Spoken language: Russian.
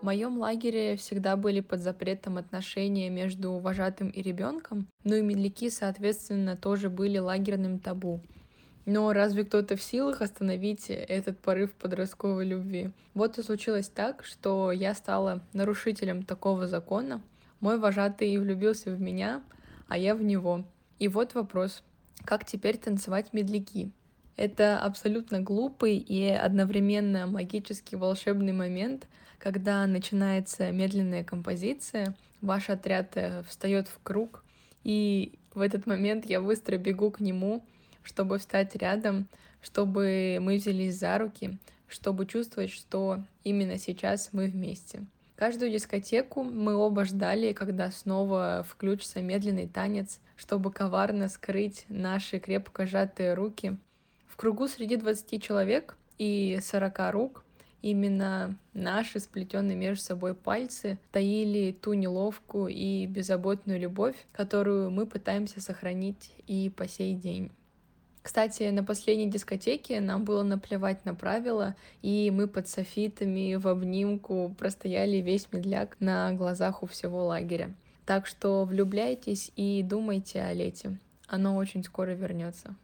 В моем лагере всегда были под запретом отношения между вожатым и ребенком, ну и медляки, соответственно, тоже были лагерным табу. Но разве кто-то в силах остановить этот порыв подростковой любви? Вот и случилось так, что я стала нарушителем такого закона. Мой вожатый влюбился в меня, а я в него. И вот вопрос, как теперь танцевать медляки? Это абсолютно глупый и одновременно магический волшебный момент, когда начинается медленная композиция, ваш отряд э, встает в круг, и в этот момент я быстро бегу к нему, чтобы встать рядом, чтобы мы взялись за руки, чтобы чувствовать, что именно сейчас мы вместе. Каждую дискотеку мы оба ждали, когда снова включится медленный танец, чтобы коварно скрыть наши крепко сжатые руки. В кругу среди 20 человек и 40 рук именно наши сплетенные между собой пальцы таили ту неловкую и беззаботную любовь, которую мы пытаемся сохранить и по сей день. Кстати, на последней дискотеке нам было наплевать на правила, и мы под софитами в обнимку простояли весь медляк на глазах у всего лагеря. Так что влюбляйтесь и думайте о лете. Оно очень скоро вернется.